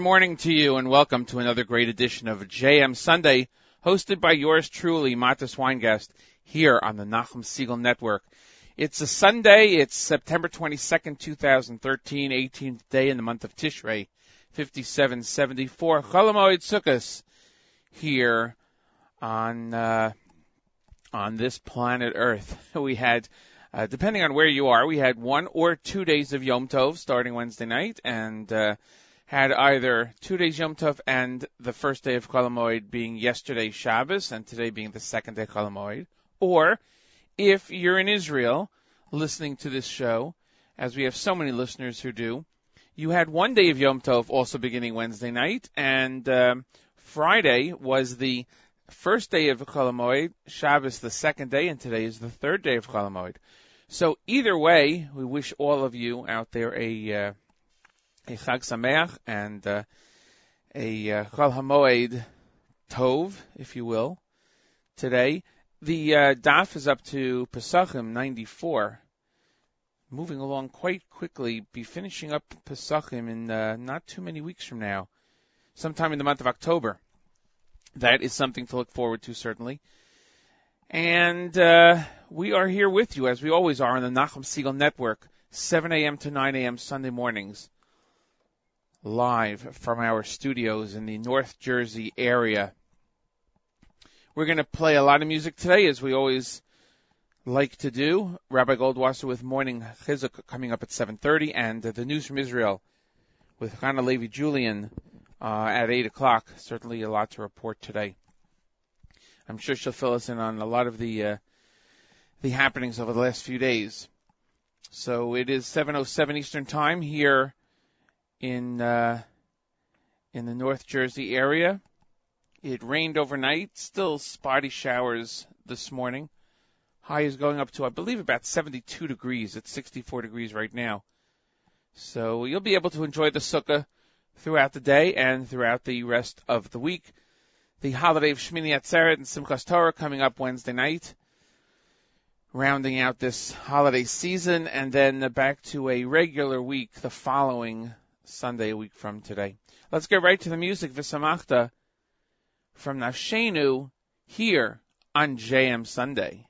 Good morning to you and welcome to another great edition of JM Sunday, hosted by yours truly, Matis Weingast, here on the Nachum Segal Network. It's a Sunday, it's September 22nd, 2013, 18th day in the month of Tishrei, 5774, Chol Hamoed Sukkot, here on, uh, on this planet Earth. We had, uh, depending on where you are, we had one or two days of Yom Tov starting Wednesday night and, uh, had either two days Yom Tov and the first day of Chol Hamoed being yesterday Shabbos and today being the second day Chol Hamoed, or if you're in Israel listening to this show, as we have so many listeners who do, you had one day of Yom Tov also beginning Wednesday night, and um, Friday was the first day of Chol Hamoed, Shabbos the second day, and today is the third day of Chol Hamoed. So either way, we wish all of you out there a uh, a Chag Sameach and uh, a uh, Chol Hamoed Tov, if you will, today. The uh, Daf is up to Pesachim 94. Moving along quite quickly, be finishing up Pesachim in uh, not too many weeks from now, sometime in the month of October. That is something to look forward to, certainly. And uh, we are here with you, as we always are, on the Nachum Segal Network, 7 a.m. to 9 a.m. Sunday mornings live from our studios in the North Jersey area. We're going to play a lot of music today, as we always like to do. Rabbi Goldwasser with Morning Chizuk coming up at 7.30, and the news from Israel with Hana Levi Julian uh, at 8 o'clock. Certainly a lot to report today. I'm sure she'll fill us in on a lot of the uh, the happenings over the last few days. So it is 7:07 Eastern Time here in uh, in the North Jersey area. It rained overnight, still spotty showers this morning. High is going up to, I believe, about 72 degrees. It's 64 degrees right now. So you'll be able to enjoy the sukkah throughout the day and throughout the rest of the week. The holiday of Shmini Atzeret and Simchas Torah coming up Wednesday night, rounding out this holiday season, and then back to a regular week the following Sunday, a week from today. Let's get right to the music, Visamachta, from Nashenu, here on JM Sunday.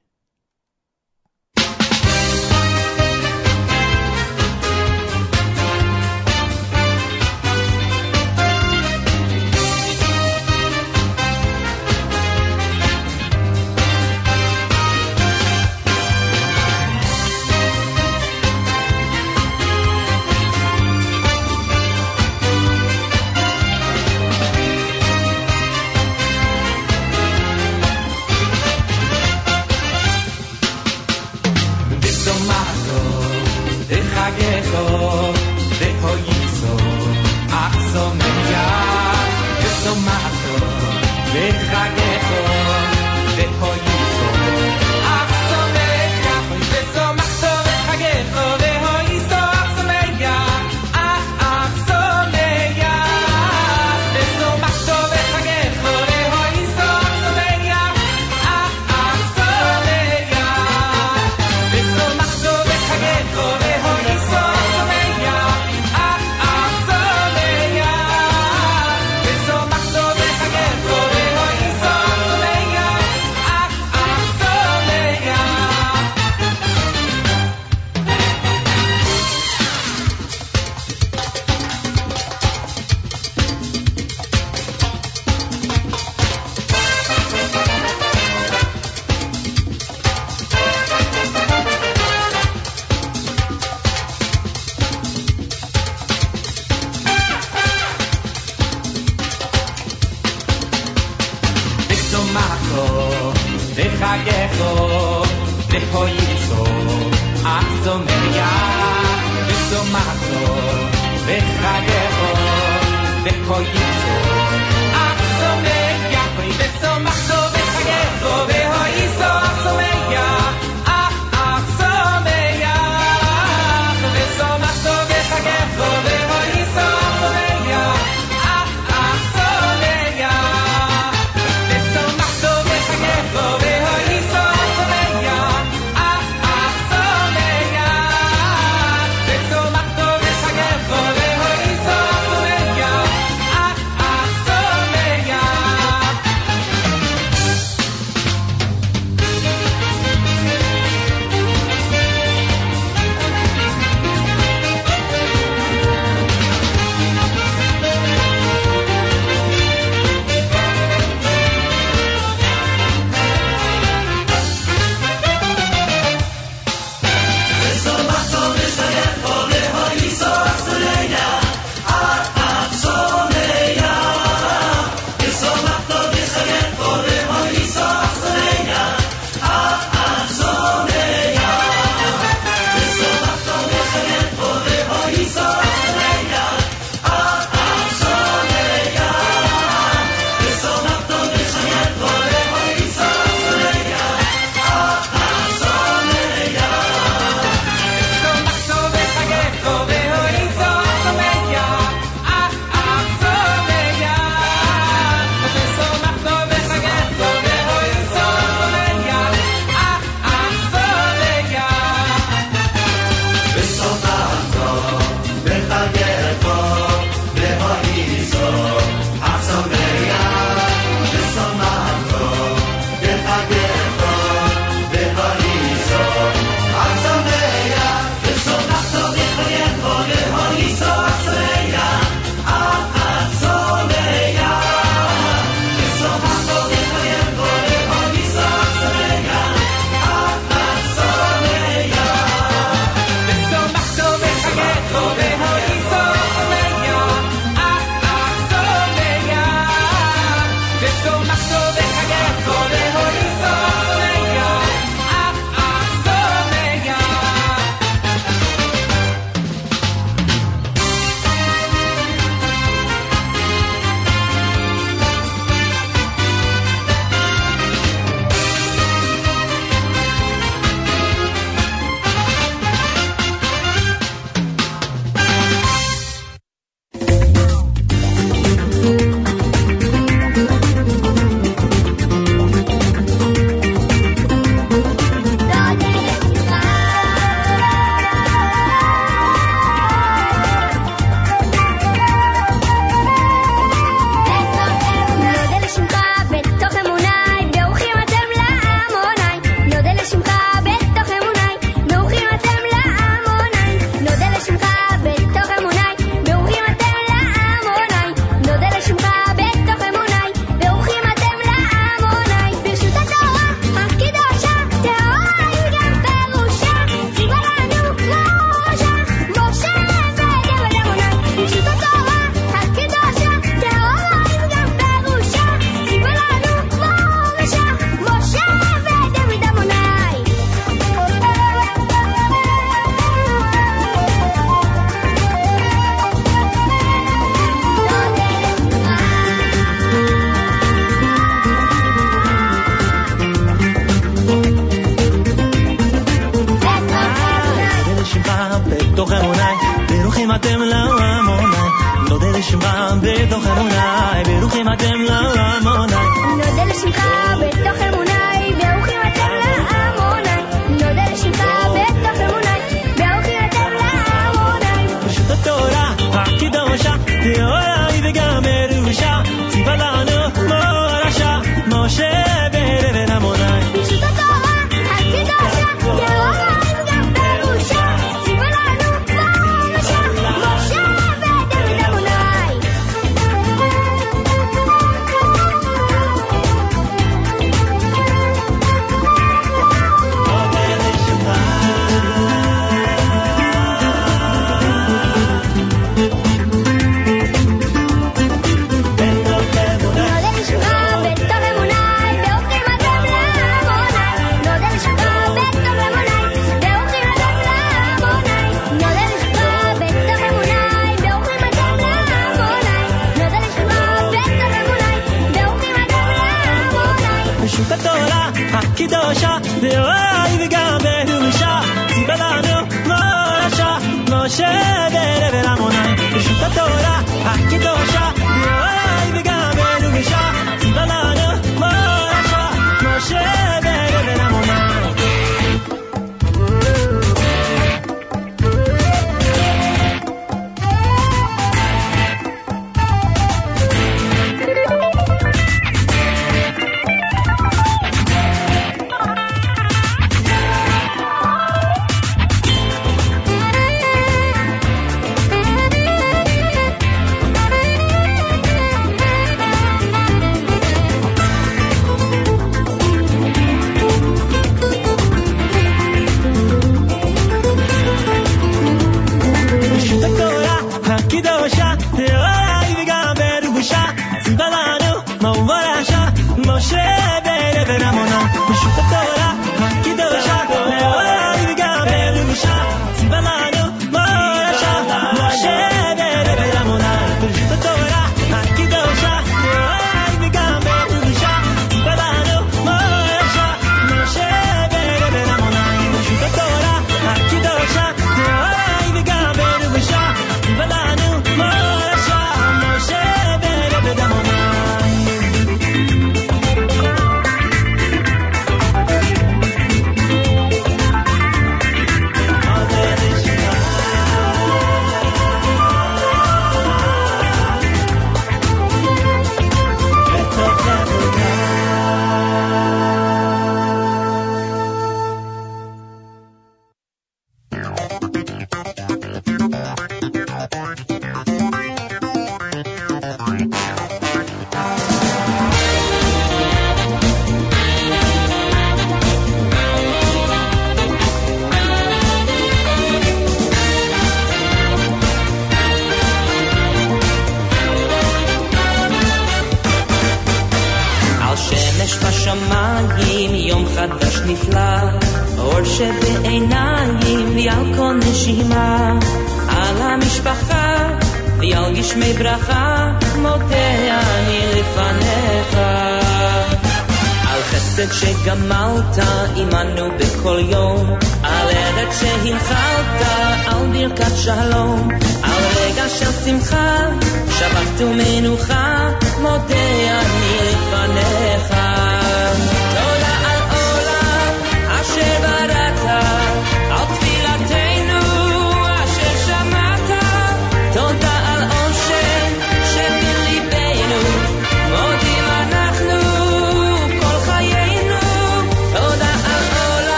的笑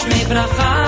Shmei bracha.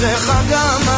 לך גם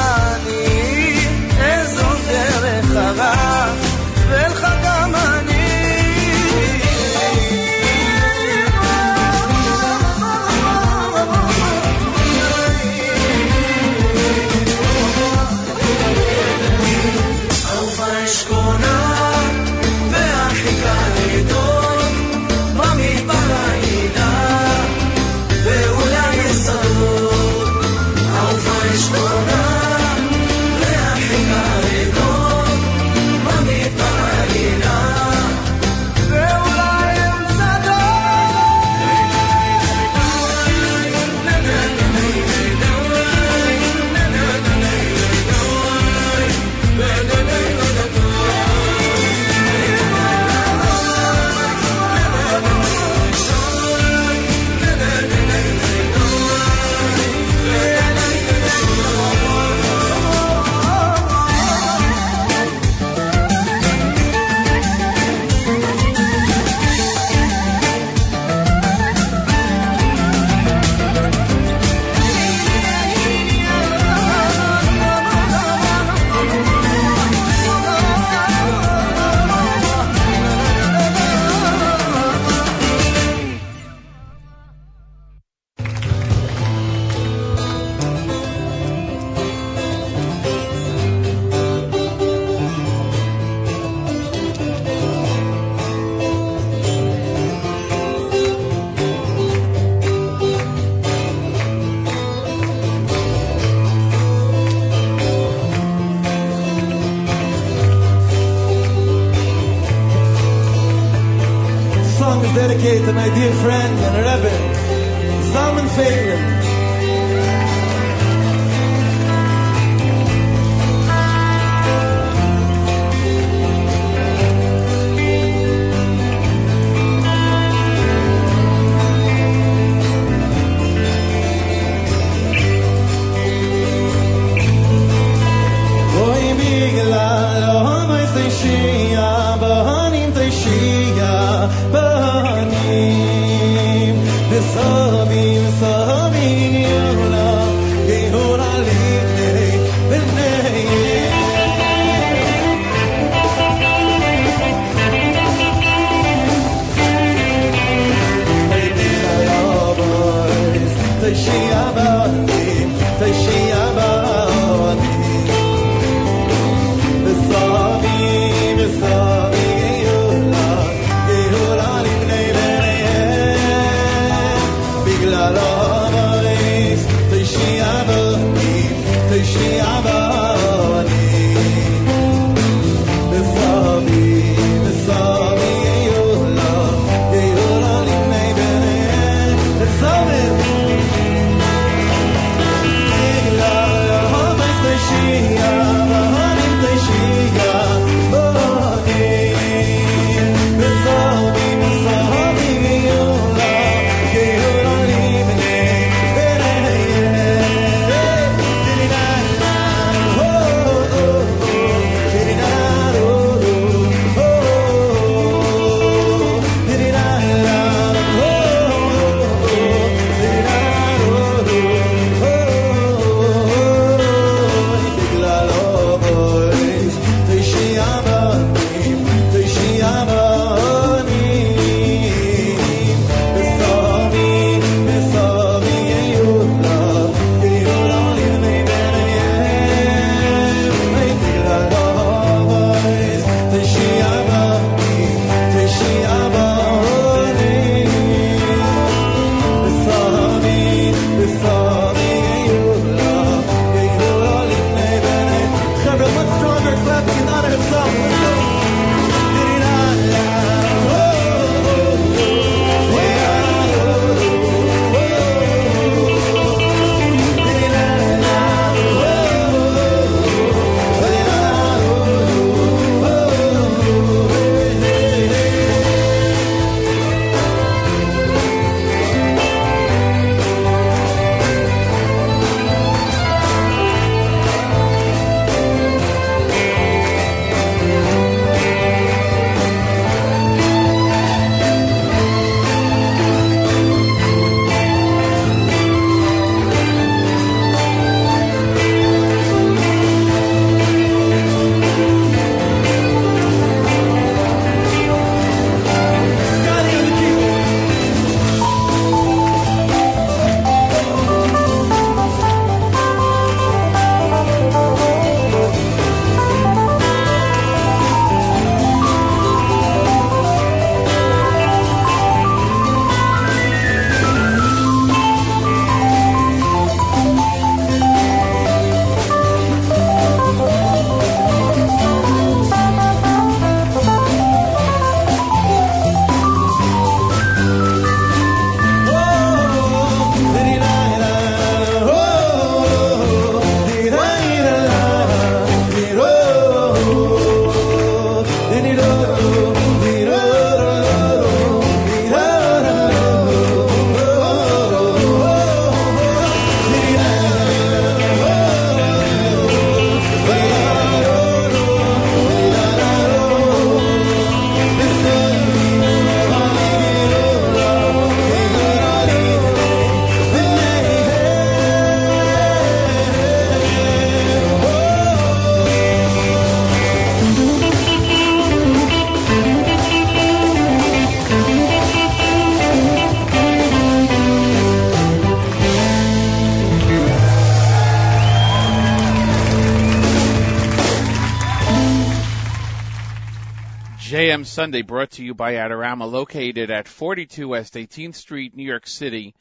JM Sunday brought to you by Adorama, located at 42 West 18th Street, New York City,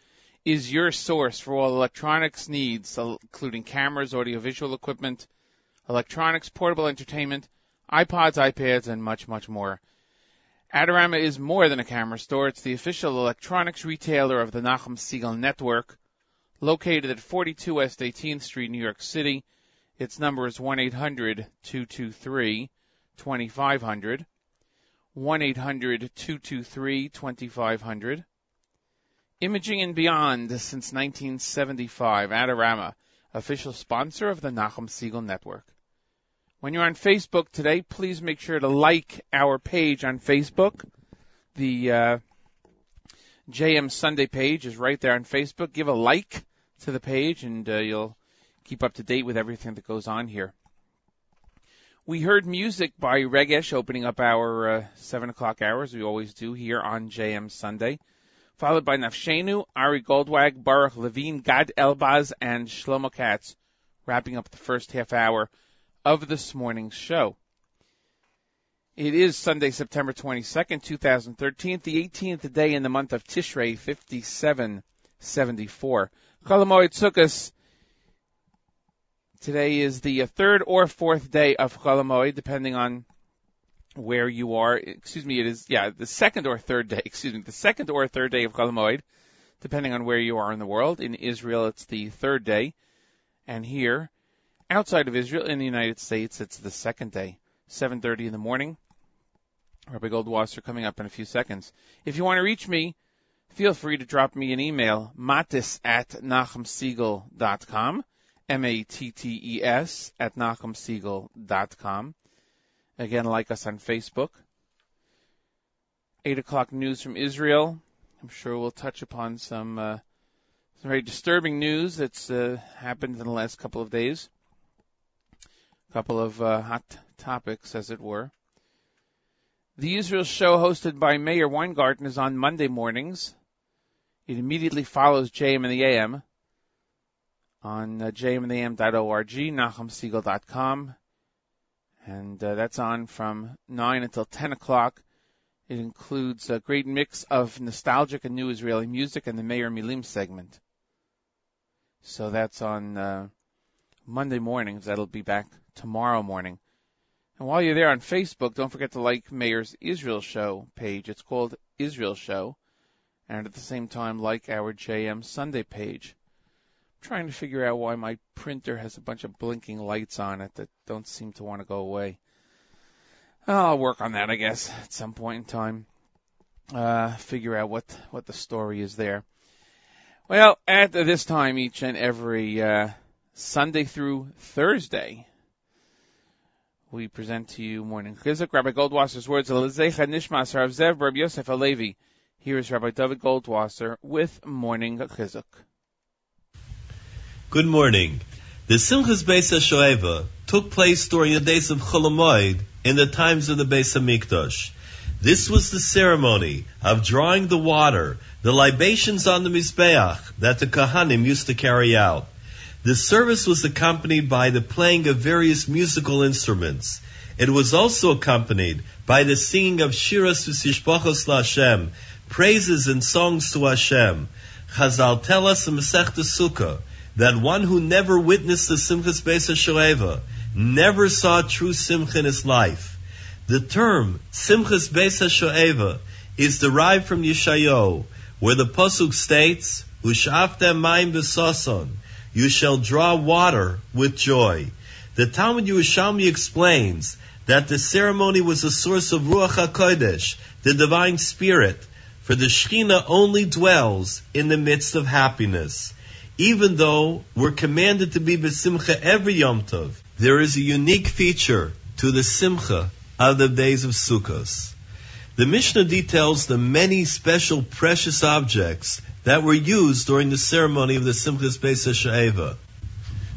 is your source for all electronics needs, including cameras, audiovisual equipment, electronics, portable entertainment, iPods, iPads, and much, much more. Adorama is more than a camera store. It's the official electronics retailer of the Nachum Segal Network, located at 42 West 18th Street, New York City. Its number is 1-800-223-2500. 1-800-223-2500. Imaging and Beyond since 1975. Adorama, official sponsor of the Nachum Segal Network. When you're on Facebook today, please make sure to like our page on Facebook. The uh, JM Sunday page is right there on Facebook. Give a like to the page, and uh, you'll keep up to date with everything that goes on here. We heard music by Regesh opening up our uh, 7 o'clock hours, we always do here on JM Sunday, followed by Nafshenu, Ari Goldwag, Baruch Levine, Gad Elbaz, and Shlomo Katz, wrapping up the first half hour of this morning's show. It is Sunday, September 22nd, 2013, the 18th day in the month of Tishrei, 5774. Chol Hamoed Sukkot. Today is the uh, third or fourth day of Chol Hamoed, depending on where you are. Excuse me, it is, yeah, the second or third day, excuse me, the second or third day of Chol Hamoed, depending on where you are in the world. In Israel, it's the third day. And here, outside of Israel, in the United States, it's the second day, 7.30 in the morning. Rabbi Goldwasser coming up in a few seconds. If you want to reach me, feel free to drop me an email, mattes at nachumsegal.com, M-A-T-T-E-S at nachumsegal.com. Again, like us on Facebook. 8 o'clock news from Israel. I'm sure we'll touch upon some, uh, some very disturbing news that's uh, happened in the last couple of days. A couple of uh, hot topics, as it were. The Israel show hosted by Meir Weingarten is on Monday mornings. It immediately follows JM and the AM on uh, jmandtheam.org, nachumsegal.com, and uh, that's on from 9 until 10 o'clock. It includes a great mix of nostalgic and new Israeli music and the Mayor Milim segment. So that's on uh, Monday mornings. That'll be back tomorrow morning. And while you're there on Facebook, don't forget to like Meir's Israel Show page. It's called Israel Show. And at the same time, like our JM Sunday page. Trying to figure out why my printer has a bunch of blinking lights on it that don't seem to want to go away. I'll work on that, I guess, at some point in time. Uh, figure out what, what the story is there. Well, at this time each and every, uh, Sunday through Thursday, we present to you Morning Chizuk. Rabbi Goldwasser's words, Elizecha Nishmas Rav Zev Rabbi Yosef Alevi. Here is Rabbi David Goldwasser with Morning Chizuk. Good morning. The Simchas Beis HaShoeva took place during the days of Chol Hamoed in the times of the Beis HaMikdash. This was the ceremony of drawing the water, the libations on the Mizbeach that the Kohanim used to carry out. The service was accompanied by the playing of various musical instruments. It was also accompanied by the singing of Shiras V'Sishbachos LaHashem, praises and songs to Hashem. Chazal tell us in Masechta Sukkah that one who never witnessed the Simchas Beis HaShoeva never saw true Simcha in his life. The term Simchas Beis HaShoeva is derived from Yeshayahu, where the pasuk states, "Ushaftem mayim b'sason," you shall draw water with joy. The Talmud Yerushalmi explains that the ceremony was a source of Ruach HaKodesh, the divine spirit, for the Shekhinah only dwells in the midst of happiness. Even though we're commanded to be besimcha every Yom Tov, there is a unique feature to the simcha of the days of Sukkot. The Mishnah details the many special precious objects that were used during the ceremony of the Simchas Beis HaShoeva.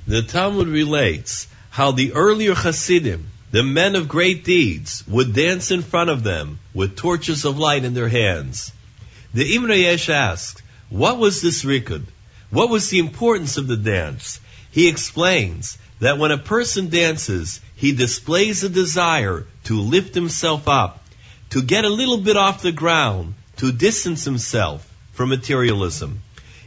The Talmud relates how the earlier Hasidim, the men of great deeds, would dance in front of them with torches of light in their hands. The Imre Yesh asked, what was this Rikud? What was the importance of the dance? He explains that when a person dances, he displays a desire to lift himself up, to get a little bit off the ground, to distance himself from materialism.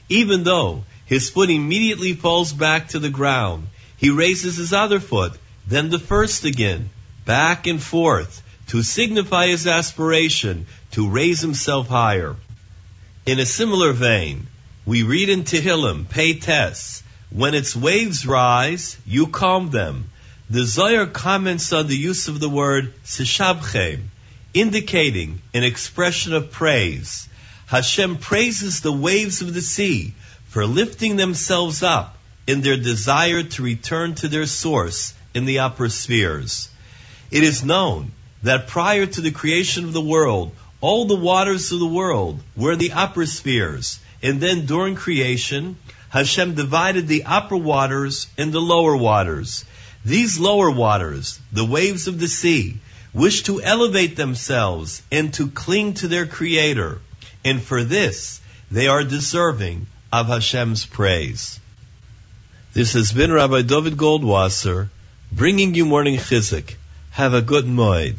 Even though his foot immediately falls back to the ground, he raises his other foot, then the first again, back and forth, to signify his aspiration to raise himself higher. In a similar vein, we read in Tehillim, Pei Tes, when its waves rise, you calm them. The Zohar comments on the use of the word sishabchem, indicating an expression of praise. Hashem praises the waves of the sea for lifting themselves up in their desire to return to their source in the upper spheres. It is known that prior to the creation of the world, all the waters of the world were the upper spheres, and then during creation, Hashem divided the upper waters and the lower waters. These lower waters, the waves of the sea, wish to elevate themselves and to cling to their Creator, and for this they are deserving of Hashem's praise. This has been Rabbi David Goldwasser bringing you morning chizuk. Have a good moed.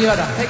Come on,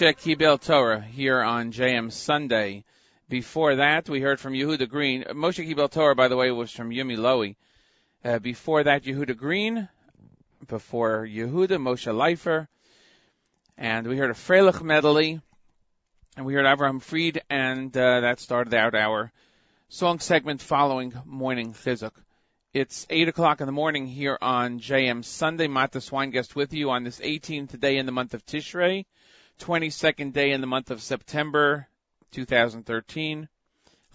Moshe Kibel Torah here on JM Sunday. Before that, we heard from Yehuda Green. Moshe Kibel Torah, by the way, was from Yumi Lowy. Uh, before that, Yehuda Green. Before Yehuda, Moshe Leifer. And we heard a Freilich medley. And we heard Avraham Fried, and uh, that started out our song segment following Morning Chizuk. It's 8 o'clock in the morning here on JM Sunday. Mattes Weingest with you on this 18th day in the month of Tishrei. 22nd day in the month of September 2013.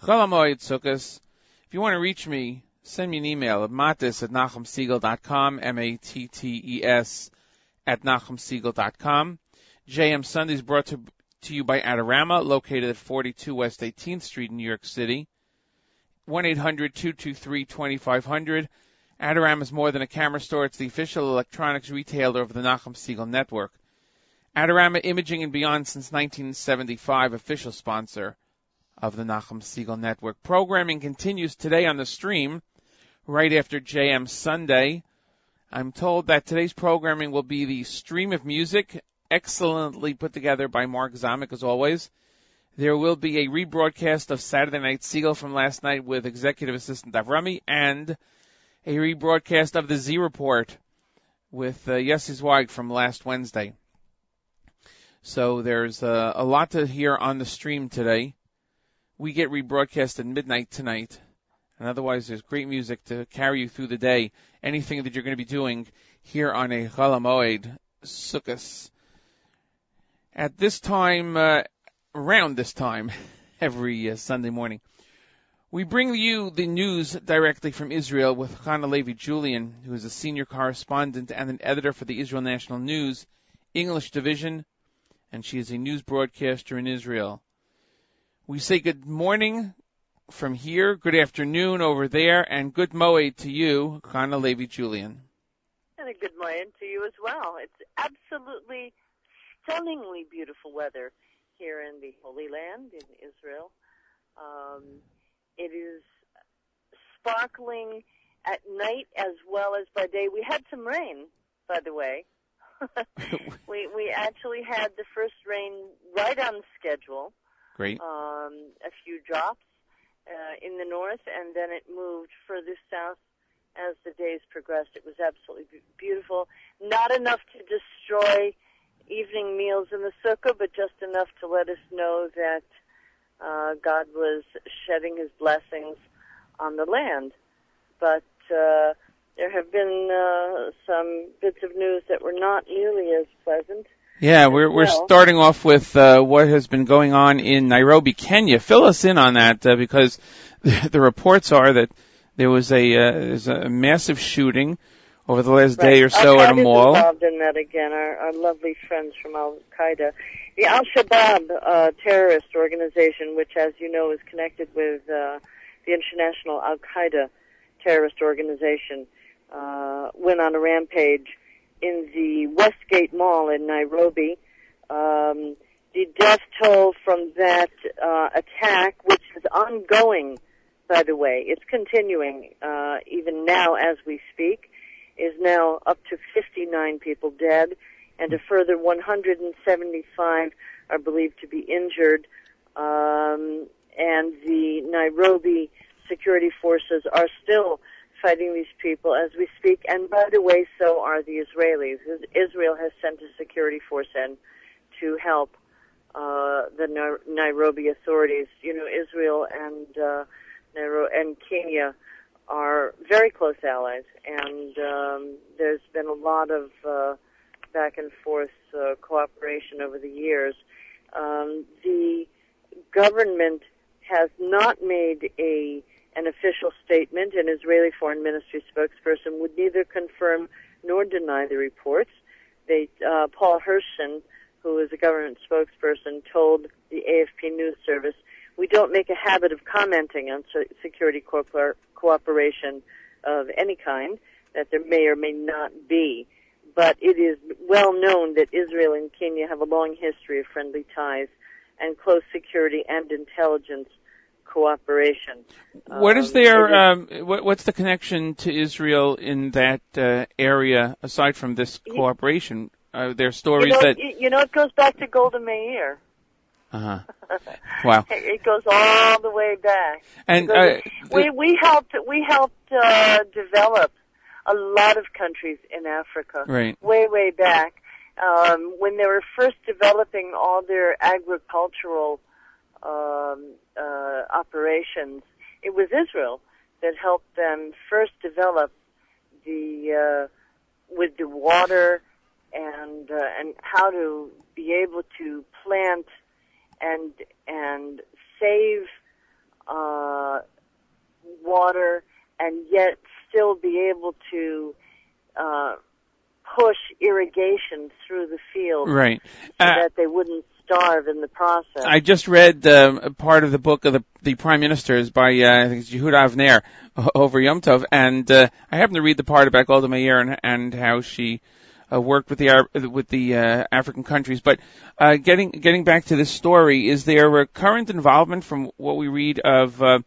Chol Hamoed Sukkot. If you want to reach me, send me an email at mattes at nachumsegal.com, M-A-T-T-E-S at nachumsegal.com. JM Sundays brought to, to you by Adorama, located at 42 West 18th Street in New York City. 1-800-223-2500. Adorama is more than a camera store. It's the official electronics retailer of the Nachum Segal Network. Adorama Imaging and Beyond since 1975, official sponsor of the Nachum Segal Network. Programming continues today on the stream right after JM Sunday. I'm told that today's programming will be the stream of music, excellently put together by Mark Zamek as always. There will be a rebroadcast of Saturday Night Segal from last night with executive assistant Avrami and a rebroadcast of the Z Report with uh, Yossi Zweig from last Wednesday. So there's uh, a lot to hear on the stream today. We get rebroadcast at midnight tonight. And otherwise, there's great music to carry you through the day. Anything that you're going to be doing here on a Chol Hamoed Sukkot. At this time, uh, around this time, every uh, Sunday morning, we bring you the news directly from Israel with Hana Levi Julian, who is a senior correspondent and an editor for the Israel National News English Division, and she is a news broadcaster in Israel. We say good morning from here, good afternoon over there, and good moed to you, Hana Levi Julian. And a good morning to you as well. It's absolutely stunningly beautiful weather here in the Holy Land in Israel. Um, it is sparkling at night as well as by day. We had some rain, by the way. we we actually had the first rain right on schedule. Great. Um, a few drops uh, in the north, and then it moved further south as the days progressed. It was absolutely beautiful. Not enough to destroy evening meals in the sukkah, but just enough to let us know that uh, God was shedding His blessings on the land. But uh, there have been uh, some bits of news that were not nearly as pleasant. Yeah, we're we're well. starting off with uh, what has been going on in Nairobi, Kenya. Fill us in on that uh, because the reports are that there was a uh, there's a massive shooting over the last day or so at a mall. involved in that again. Our, our lovely friends from Al Qaeda, the Al Shabaab uh, terrorist organization, which, as you know, is connected with uh, the international Al Qaeda terrorist organization, uh, went on a rampage in the Westgate Mall in Nairobi. Um, the death toll from that uh, attack, which is ongoing, by the way, it's continuing uh, even now as we speak, is now up to 59 people dead, and a further 175 are believed to be injured. Um, and the Nairobi security forces are still fighting these people as we speak. And by the way, so are the Israelis. Israel has sent a security force in to help uh, the Nai- Nairobi authorities. You know, Israel and uh, Nairo- and Kenya are very close allies, and um, there's been a lot of uh, back and forth uh, cooperation over the years. Um, the government has not made a an official statement. An Israeli Foreign Ministry spokesperson would neither confirm nor deny the reports. They, uh, Paul Hirschson, who is a government spokesperson, told the AFP news service, "We don't make a habit of commenting on security corpor- cooperation of any kind that there may or may not be." But it is well known that Israel and Kenya have a long history of friendly ties and close security and intelligence cooperation. What is Um, their um, what, what's the connection to Israel in that uh, area aside from this cooperation? Uh, there are stories you know, that you know, it goes back to Golda Meir. uh-huh. Wow. It goes all the way back. And uh, we we helped we helped uh, develop a lot of countries in Africa. Right. Way way back um, when they were first developing all their agricultural um, uh, operations. It was Israel that helped them first develop the uh, with the water and uh, and how to be able to plant and and save uh, water and yet still be able to uh, push irrigation through the field right. so Uh, that they wouldn't starve in the process. I just read um, part of the book of the the prime ministers by uh, I think it's Yehuda Avner over Yom Tov, and uh, I happened to read the part about Golda Meir and, and how she uh, worked with the Arab, with the uh, African countries. But uh, getting getting back to this story, is there a current involvement from what we read of uh,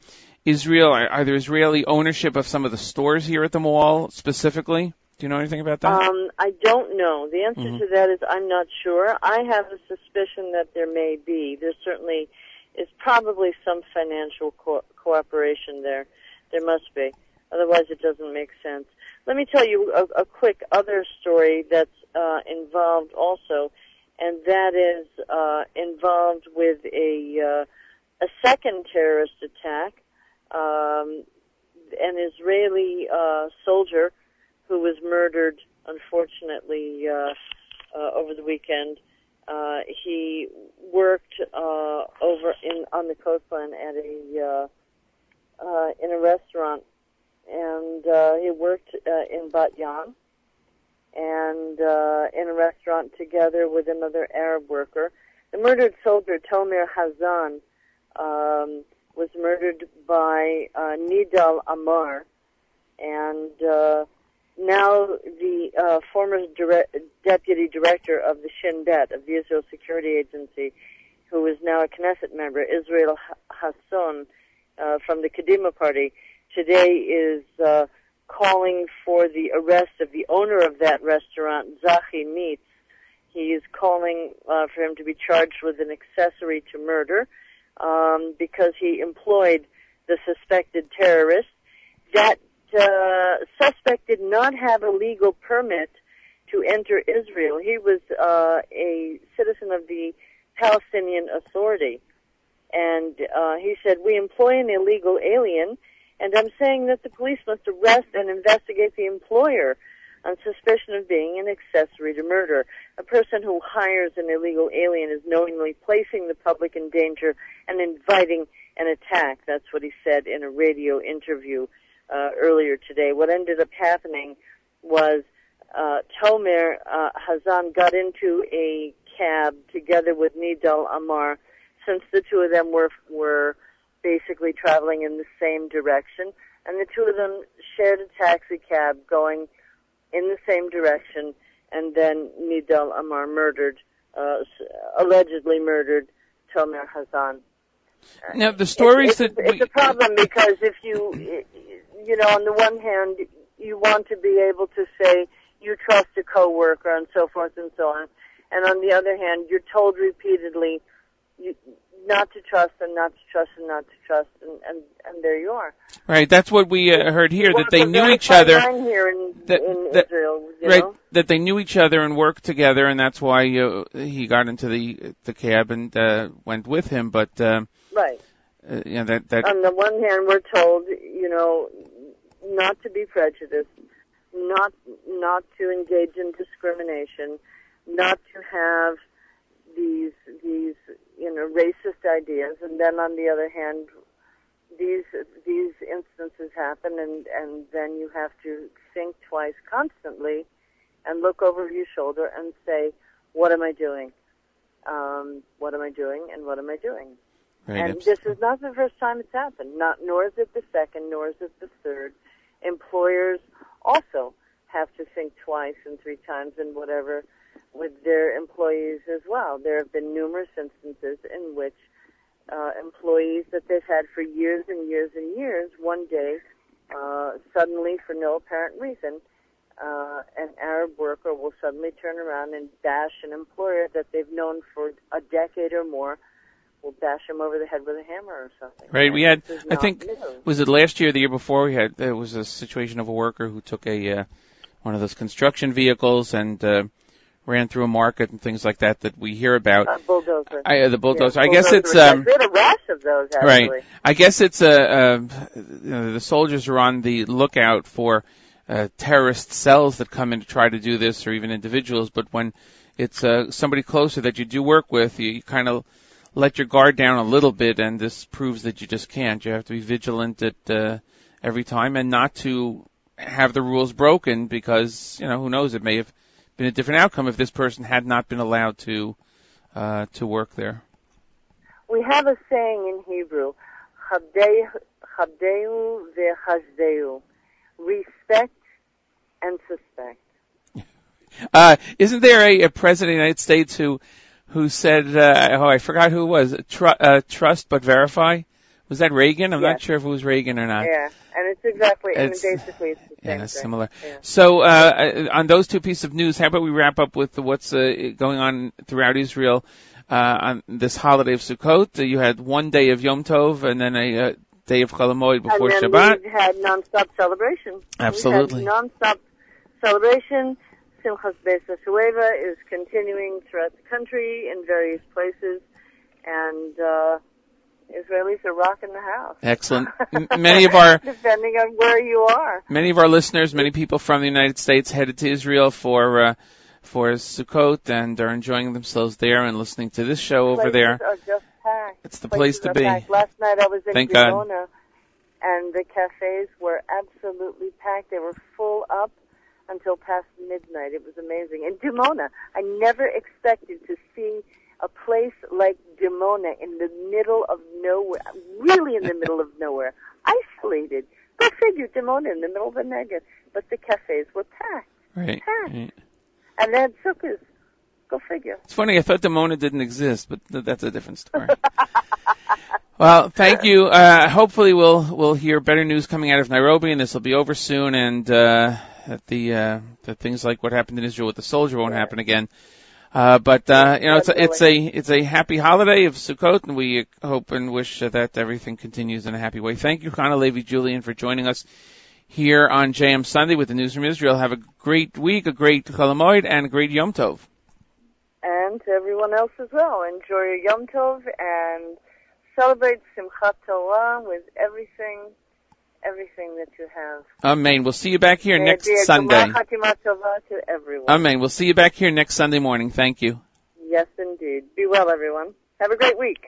Israel, either Israeli ownership of some of the stores here at the mall specifically? Do you know anything about that? Um, I don't know. The answer Mhm. to that is I'm not sure. I have a suspicion that there may be. There certainly is probably some financial co- cooperation there. There must be. Otherwise, it doesn't make sense. Let me tell you a, a quick other story that's uh, involved also, and that is uh, involved with a uh, a second terrorist attack. Um, an Israeli uh, soldier who was murdered, unfortunately, uh, uh, over the weekend. Uh, he worked uh, over in on the coastline at a uh, uh, in a restaurant, and uh, he worked uh, in Bat Yam, and uh, in a restaurant together with another Arab worker. The murdered soldier Tomer Hazan um, was murdered by uh, Nidal Amar, and uh, now the uh, former dire- deputy director of the Shin Bet of the Israel Security Agency, who is now a Knesset member, Israel Ha- Hasson uh, from the Kadima Party, today is uh, calling for the arrest of the owner of that restaurant, Zahi Meats. He is calling uh, for him to be charged with an accessory to murder um, because he employed the suspected terrorist. That uh, suspect did not have a legal permit to enter Israel. He was uh, a citizen of the Palestinian Authority. And uh, he said, we employ an illegal alien, and I'm saying that the police must arrest and investigate the employer on suspicion of being an accessory to murder. A person who hires an illegal alien is knowingly placing the public in danger and inviting an attack. That's what he said in a radio interview uh, earlier today. What ended up happening was uh, Tomer uh, Hazan got into a cab together with Nidal Amar, since the two of them were were basically traveling in the same direction, and the two of them shared a taxi cab going in the same direction, and then Nidal Amar murdered, uh, allegedly murdered Tomer Hazan. Now the stories it's, that it's a problem because if you you know on the one hand you want to be able to say you trust a coworker and so forth and so on and on the other hand you're told repeatedly you, not to trust and not to trust and not to trust and and, and there you are right, that's what we uh, heard here that they knew each other. here in, that- in that- Israel you right, know that they knew each other and worked together, and that's why uh, he got into the the cab and uh, went with him. But uh, right uh, know that that on the one hand, we're told, you know, not to be prejudiced, not not to engage in discrimination, not to have these these you know racist ideas, and then on the other hand, these these instances happen, and and then you have to think twice constantly, and look over your shoulder and say, what am I doing? Um, what am I doing, and what am I doing? Right, and this is not the first time it's happened. Not nor is it the second, nor is it the third. Employers also have to think twice and three times and whatever with their employees as well. There have been numerous instances in which uh, employees that they've had for years and years and years, one day, uh, suddenly, for no apparent reason, uh, an Arab worker will suddenly turn around and bash an employer that they've known for a decade or more will bash him over the head with a hammer or something. Right, we had. I think new. was it last year, or the year before? We had there was a situation of a worker who took a uh, one of those construction vehicles and uh, ran through a market and things like that that we hear about. a bulldozer. I, uh, the bulldozer. Yeah, I guess bulldozer it's um, we had a rash of those actually. right. I guess it's a. Uh, you know, the soldiers are on the lookout for uh, terrorist cells that come in to try to do this, or even individuals. But when it's uh, somebody closer that you do work with, you, you kind of let your guard down a little bit, and this proves that you just can't. You have to be vigilant at uh, every time, and not to have the rules broken because you know who knows it may have been a different outcome if this person had not been allowed to uh, to work there. We have a saying in Hebrew, "Chabdei- Chabdeu v'chazdeu," respect and suspect. Uh, isn't there a, a president of the United States who who said, uh, oh, I forgot who it was, Tru- uh, trust but verify? Was that Reagan? I'm not sure if it was Reagan or not. yeah, and it's exactly, It's- basically it's the same Yeah, thing. similar. Yeah. So, uh, on those two pieces of news, how about we wrap up with what's uh, going on throughout Israel uh, on this holiday of Sukkot? Uh, You had one day of Yom Tov and then a uh, day of Chol Hamoed before and then Shabbat. we've had nonstop celebration. Absolutely. We've had nonstop celebration Simchas Beis HaShoeva is continuing throughout the country in various places, and uh, Israelis are rocking the house. Excellent. Many of our depending on where you are. many of our listeners, many people from the United States headed to Israel for uh, for Sukkot and are enjoying themselves there and listening to this show over there. Are just packed. It's the Places place to be. packed. Last night I was in Thank God. And the cafes were absolutely packed. They were full up until past midnight. It was amazing. And Dimona, I never expected to see a place like Dimona in the middle of nowhere, really in the middle of nowhere, isolated. Go figure, Dimona in the middle of the Negev, but the cafes were packed, Right. packed, right. and they had sukkahs. Go figure. It's funny. I thought Dimona didn't exist, but th- that's a different story. well, thank you. Uh, hopefully, we'll we'll hear better news coming out of Nairobi, and this will be over soon, and uh, that the uh, that things like what happened in Israel with the soldier won't happen again. Uh, but uh, you know, it's a, it's a it's a happy holiday of Sukkot, and we hope and wish that everything continues in a happy way. Thank you, Hana Levi Julian, for joining us here on JM Sunday with the news from Israel. Have a great week, a great Chol Hamoed, and a great Yom Tov. and to everyone else as well. Enjoy your Yom Tov and celebrate Simchat Torah with everything, everything that you have. Amen. We'll see you back here May next it be a Sunday. Gemar Chatima Tova to everyone. Amen. We'll see you back here next Sunday morning. Thank you. Yes, indeed. Be well, everyone. Have a great week.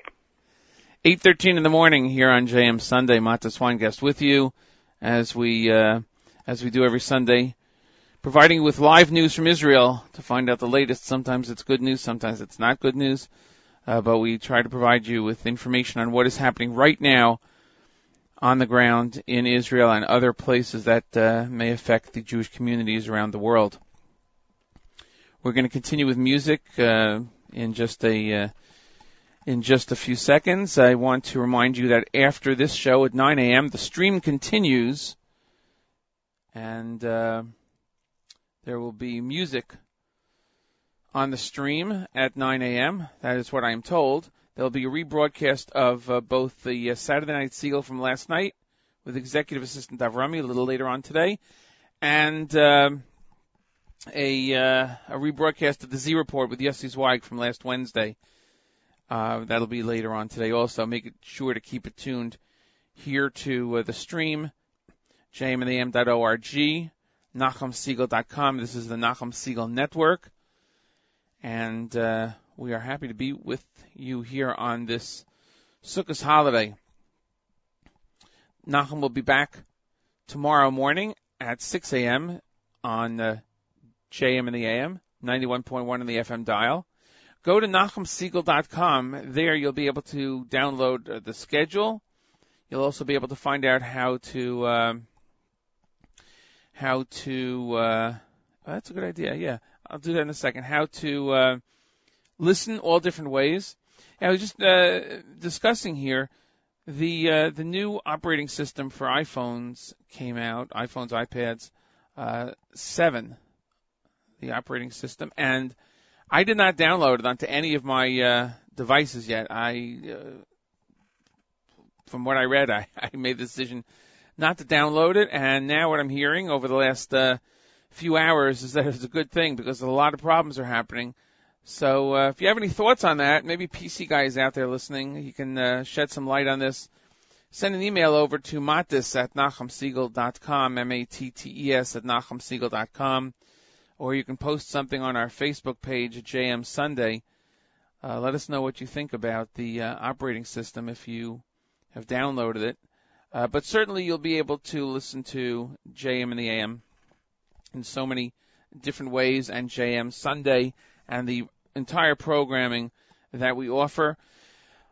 8:13 in the morning here on JM Sunday. Mattes Weingast with you as we uh, as we do every Sunday, providing you with live news from Israel to find out the latest. Sometimes it's good news, sometimes it's not good news, uh, but we try to provide you with information on what is happening right now on the ground in Israel and other places that uh, may affect the Jewish communities around the world. We're going to continue with music uh, in just a uh, in just a few seconds. I want to remind you that after this show at 9 a.m., the stream continues, and uh, there will be music on the stream at 9 a.m. That is what I am told. There'll be a rebroadcast of uh, both the uh, Saturday Night Segal from last night with Executive Assistant Avrami a little later on today, and um a uh, a rebroadcast of the Z Report with Yossi Zweig from last Wednesday. Uh, that'll be later on today also. Make sure to keep it tuned here to uh, the stream, jmandam.org, nachumsegal.com. This is the Nachum Segal Network. And uh, we are happy to be with you here on this Sukkot holiday. Nachum will be back tomorrow morning at 6 a.m. on uh, JM in the AM, 91.1 on the FM dial. Go to NachumSegal.com. There you'll be able to download uh, the schedule. You'll also be able to find out how to um, how to. Uh, oh, that's a good idea. Yeah, I'll do that in a second. How to uh, listen all different ways. And I was just uh, discussing here the uh, the new operating system for iPhones came out. iPhones, iPads, uh, seven, the operating system, and I did not download it onto any of my uh, devices yet. I, uh, from what I read, I, I made the decision not to download it, and now what I'm hearing over the last uh, few hours is that it's a good thing because a lot of problems are happening. So uh, if you have any thoughts on that, maybe PC guys out there listening, you can uh, shed some light on this. Send an email over to mattes at nachumsegal.com, M-A-T-T-E-S at nachumsegal.com or you can post something on our Facebook page JM Sunday. Uh, let us know what you think about the uh, operating system if you have downloaded it. Uh, but certainly you'll be able to listen to JM in the AM in so many different ways and JM Sunday and the entire programming that we offer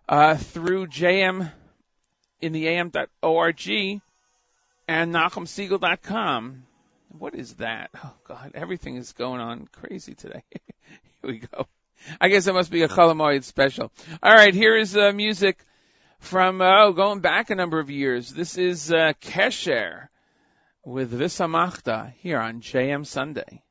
uh, through JM in the AM.org and NachumSegal.com. What is that? Oh God, everything is going on crazy today. here we go. I guess it must be a Chol Hamoed special. All right, here is uh, music from oh, going back a number of years. This is uh, Kesher with Visamachta here on JM Sunday.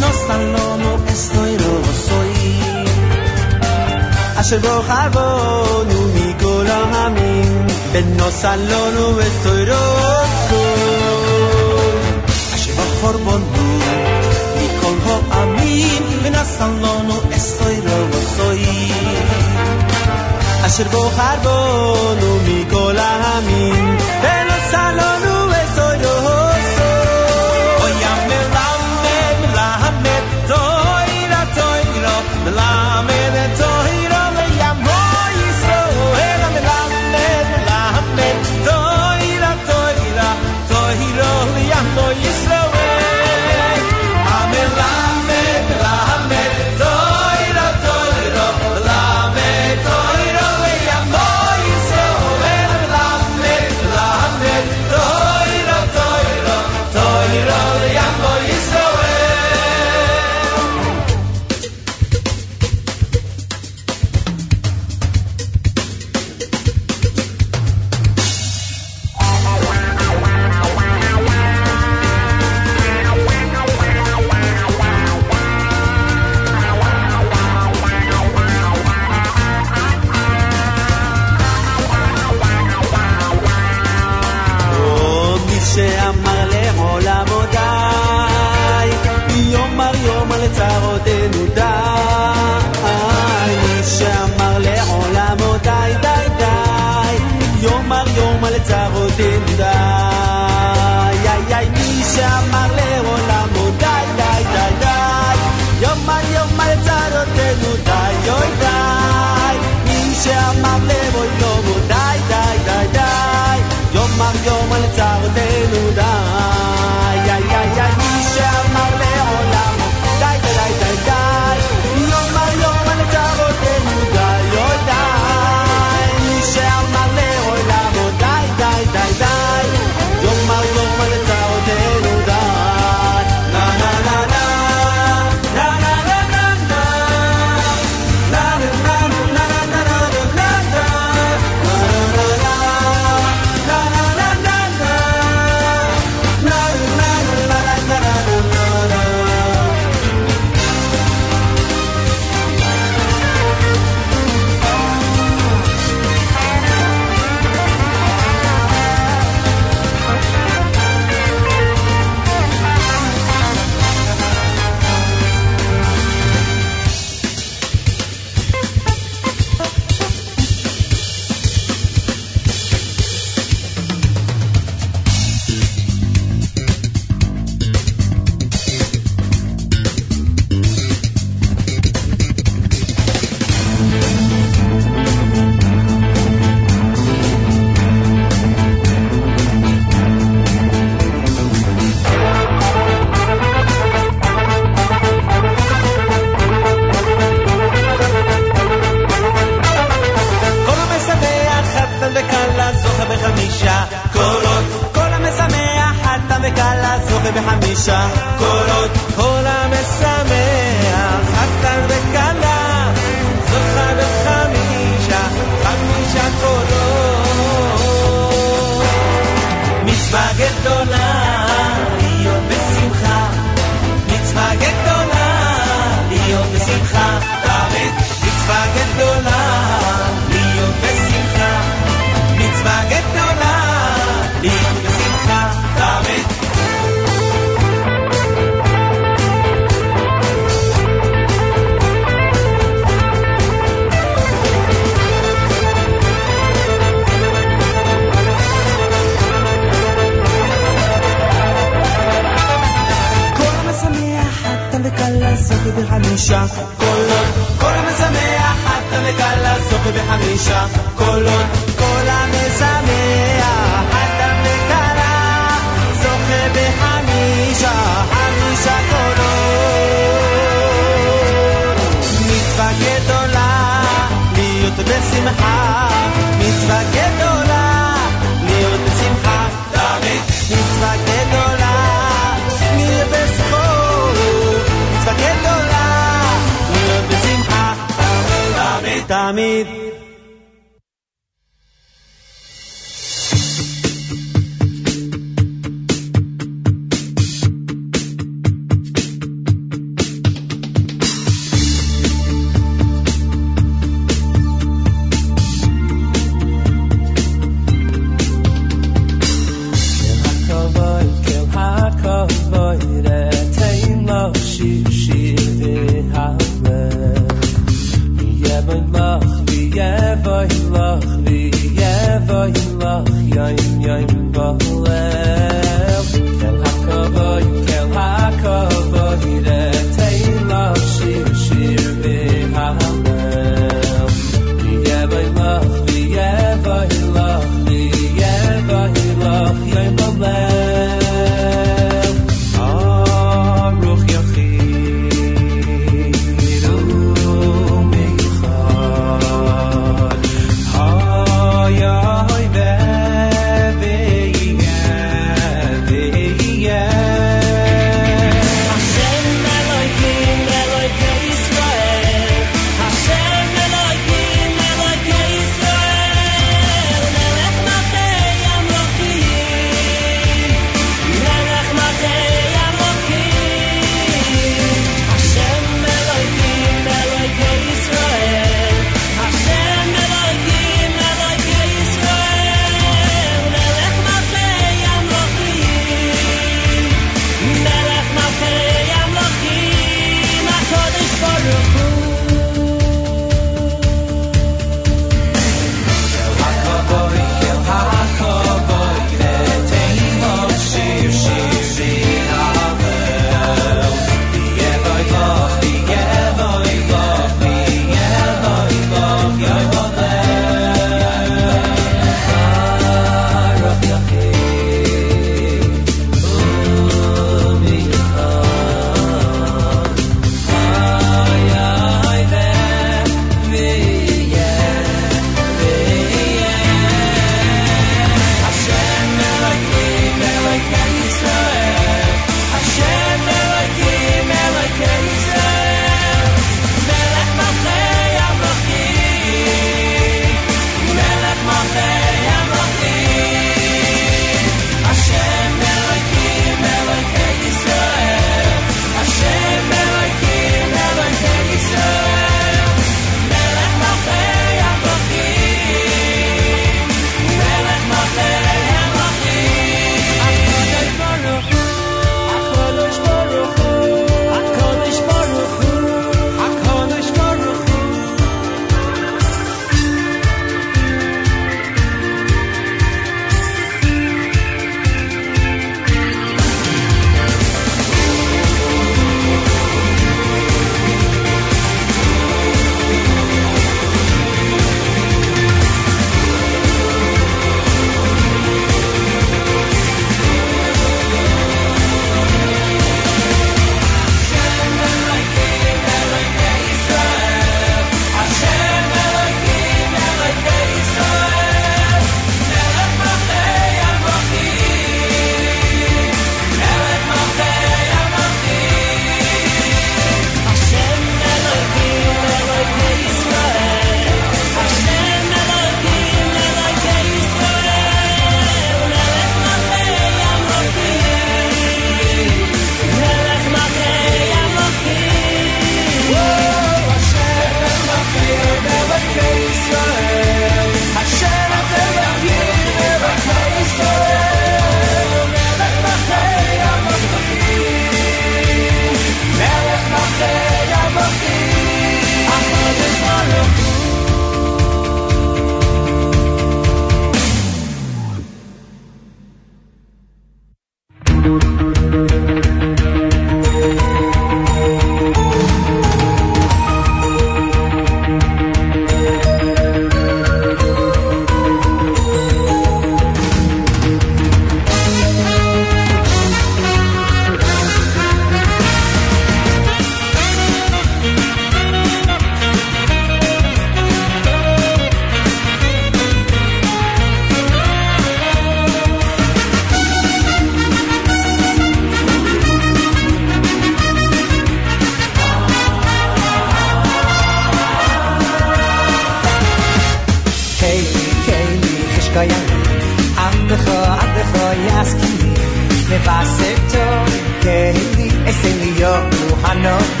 Anna V.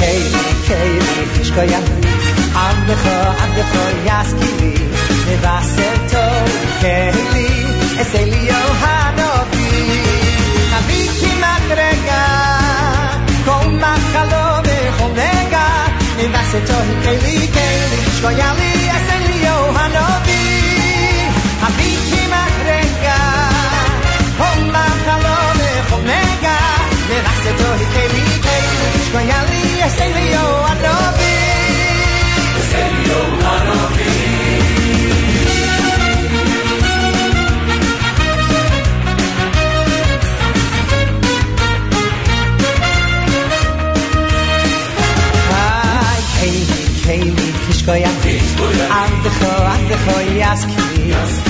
Kaylee, Kaylee, Fishko Yahoo. I'm the Ho, I'm the Ho, Yaski Lee. The Vassal To, Kaylee, Esaylee, Johanna V. Aviki Makrega, Koma Kalo, the eselio hanovi Eselio hanovi Ay, Kaylee, Kaylee, tishkoya Andecho, andecho, yaski Levase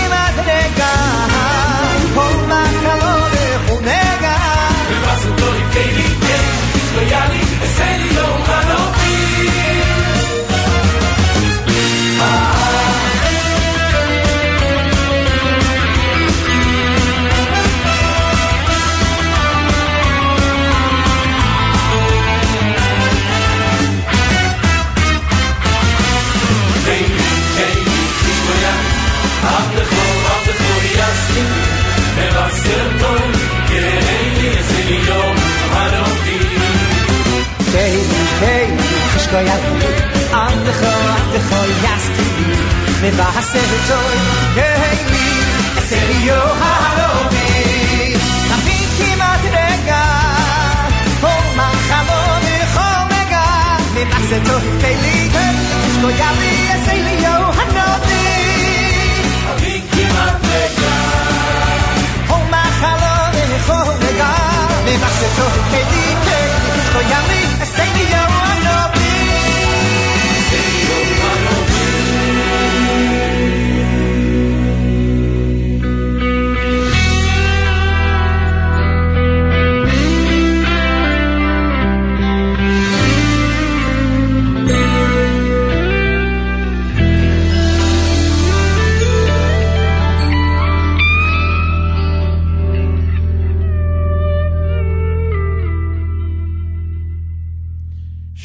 Kaylee, Tishkoya Andecho, andecho, yaski Mevase toy, Kaylee, eselio hanovi Haviti matrega Kol machalome chomega Mevase toy, Kaylee, Kaylee, tishkoya eselio hanovi Haviti matrega Kol machalome chomega Mevase toy, Kaylee, Kaylee, tishkoya eselio hanovi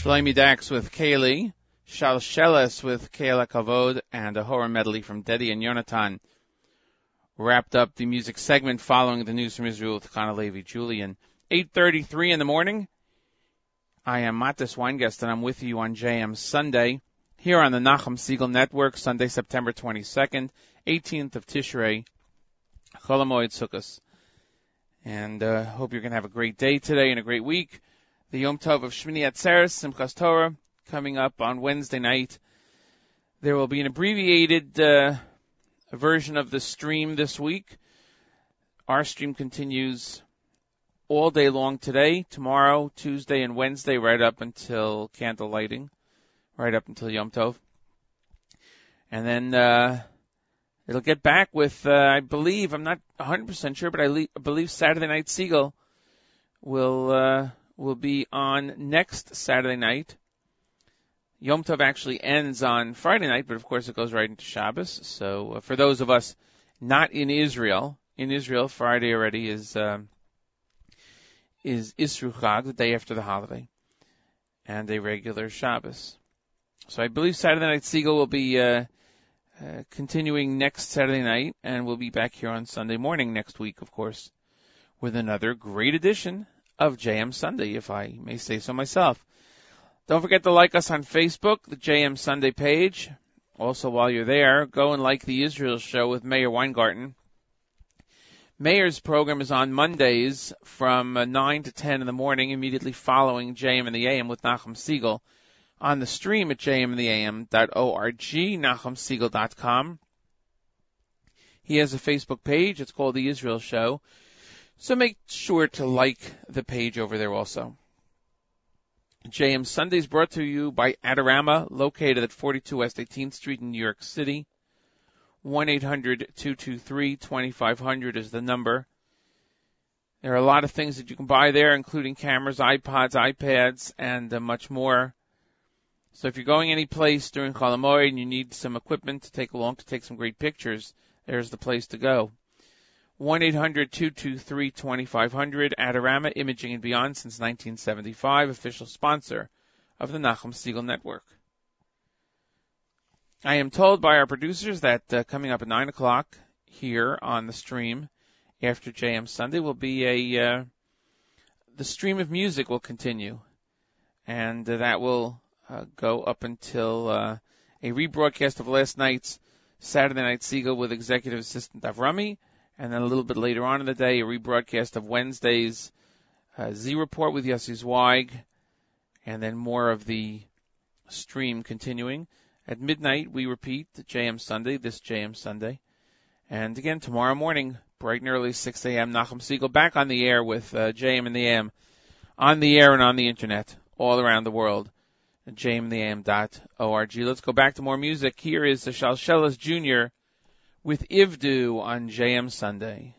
Shlomi Dax with Kaylee, Shalshelis with Kayla Kavod, and a horror medley from Dedi and Yonatan. Wrapped up the music segment following the news from Israel with Hana Levi Julian. 8.33 in the morning. I am Mattes Weingast and I'm with you on JM Sunday here on the Nachum Segal Network, Sunday, September 22nd, 18th of Tishrei, Chol Hamoed. And uh, hope you're going to have a great day today and a great week. The Yom Tov of Shmini Atzeres, Simchas Torah, coming up on Wednesday night. There will be an abbreviated uh, version of the stream this week. Our stream continues all day long today, tomorrow, Tuesday, and Wednesday, right up until candle lighting, right up until Yom Tov. And then uh, it'll get back with, uh, I believe, I'm not 100% sure, but I le- believe Saturday Night Segal will uh, will be on next Saturday night. Yom Tov actually ends on Friday night, but of course it goes right into Shabbos. So uh, for those of us not in Israel, in Israel, Friday already is um, is Isru Chag, the day after the holiday, and a regular Shabbos. So I believe Saturday Night Segal will be uh, uh, continuing next Saturday night, and we'll be back here on Sunday morning next week, of course, with another great edition of JM Sunday, if I may say so myself. Don't forget to like us on Facebook, the JM Sunday page. Also, while you're there, go and like the Israel show with Meir Weingarten. Meir's program is on Mondays from uh, 9 to 10 in the morning, immediately following JM in the AM with Nachum Segal on the stream at jmintheam.org, nachumsegal.com. He has a Facebook page. It's called The Israel Show. So make sure to like the page over there also. JM Sundays brought to you by Adorama, located at 42 West 18th Street in New York City. 1-800-223-2500 is the number. There are a lot of things that you can buy there, including cameras, iPods, iPads, and uh, much more. So if you're going any place during Chol Hamoed and you need some equipment to take along to take some great pictures, there's the place to go. 1-800-223-2500, Adorama Imaging and Beyond since 1975, official sponsor of the Nachum Segal Network. I am told by our producers that uh, coming up at 9 o'clock here on the stream after JM Sunday will be a, uh, the stream of music will continue. And uh, that will uh, go up until uh, a rebroadcast of last night's Saturday Night Segal with executive assistant Avrami, and then a little bit later on in the day, a rebroadcast of Wednesday's uh, Z Report with Yossi Zweig, and then more of the stream continuing. At midnight, we repeat the JM Sunday, this JM Sunday. And again, tomorrow morning, bright and early, 6 a.m., Nachum Segal back on the air with uh, JM in the AM, on the air and on the internet, all around the world. jmintheam.org. Let's go back to more music. Here is the Shalshelas Jr. with Ivdu on JM Sunday.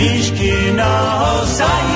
diz que não sai.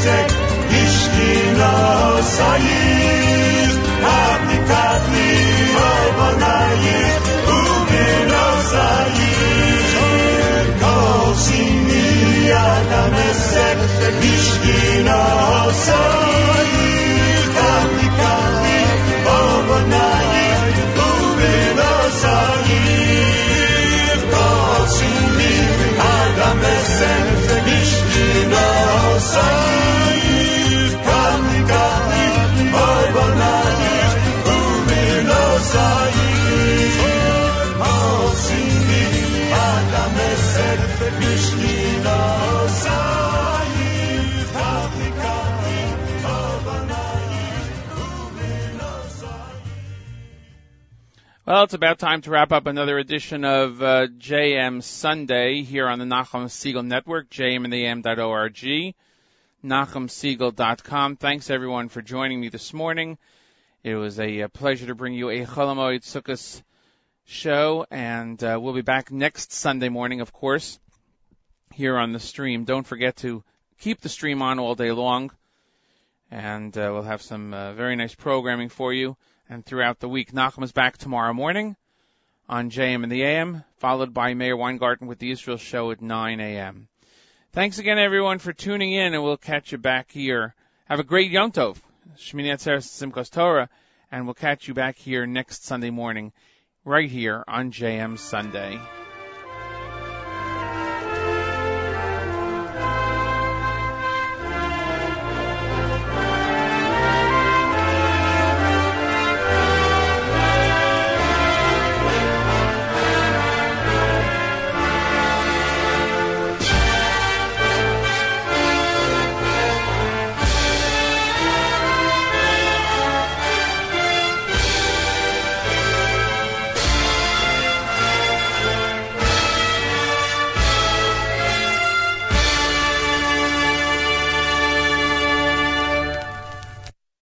Isek Ishkino Sayif Abdikatli Obonayif Umino Sayif Kol Shini Adam Isek Ishkino Sayif Abdikatli Obonayif Umino Sayif Kol Shini Adam Isek Ishkino Sayif Well, it's about time to wrap up another edition of uh, JM Sunday here on the Nachum Segal Network, jmintheam.org, nachumsegal.com. Thanks everyone for joining me this morning. It was a, uh pleasure to bring you a Chol Hamoed Sukkot show, and uh, we'll be back next Sunday morning, of course, here on the stream. Don't forget to keep the stream on all day long, and uh, we'll have some uh, very nice programming for you. And throughout the week, Nachum is back tomorrow morning on JM in the AM, followed by Meir Weingarten with the Israel show at 9 a.m. Thanks again, everyone, for tuning in, and we'll catch you back here. Have a great Yom Tov, Shmini Atzeres Simchas Torah, and we'll catch you back here next Sunday morning, right here on JM Sunday.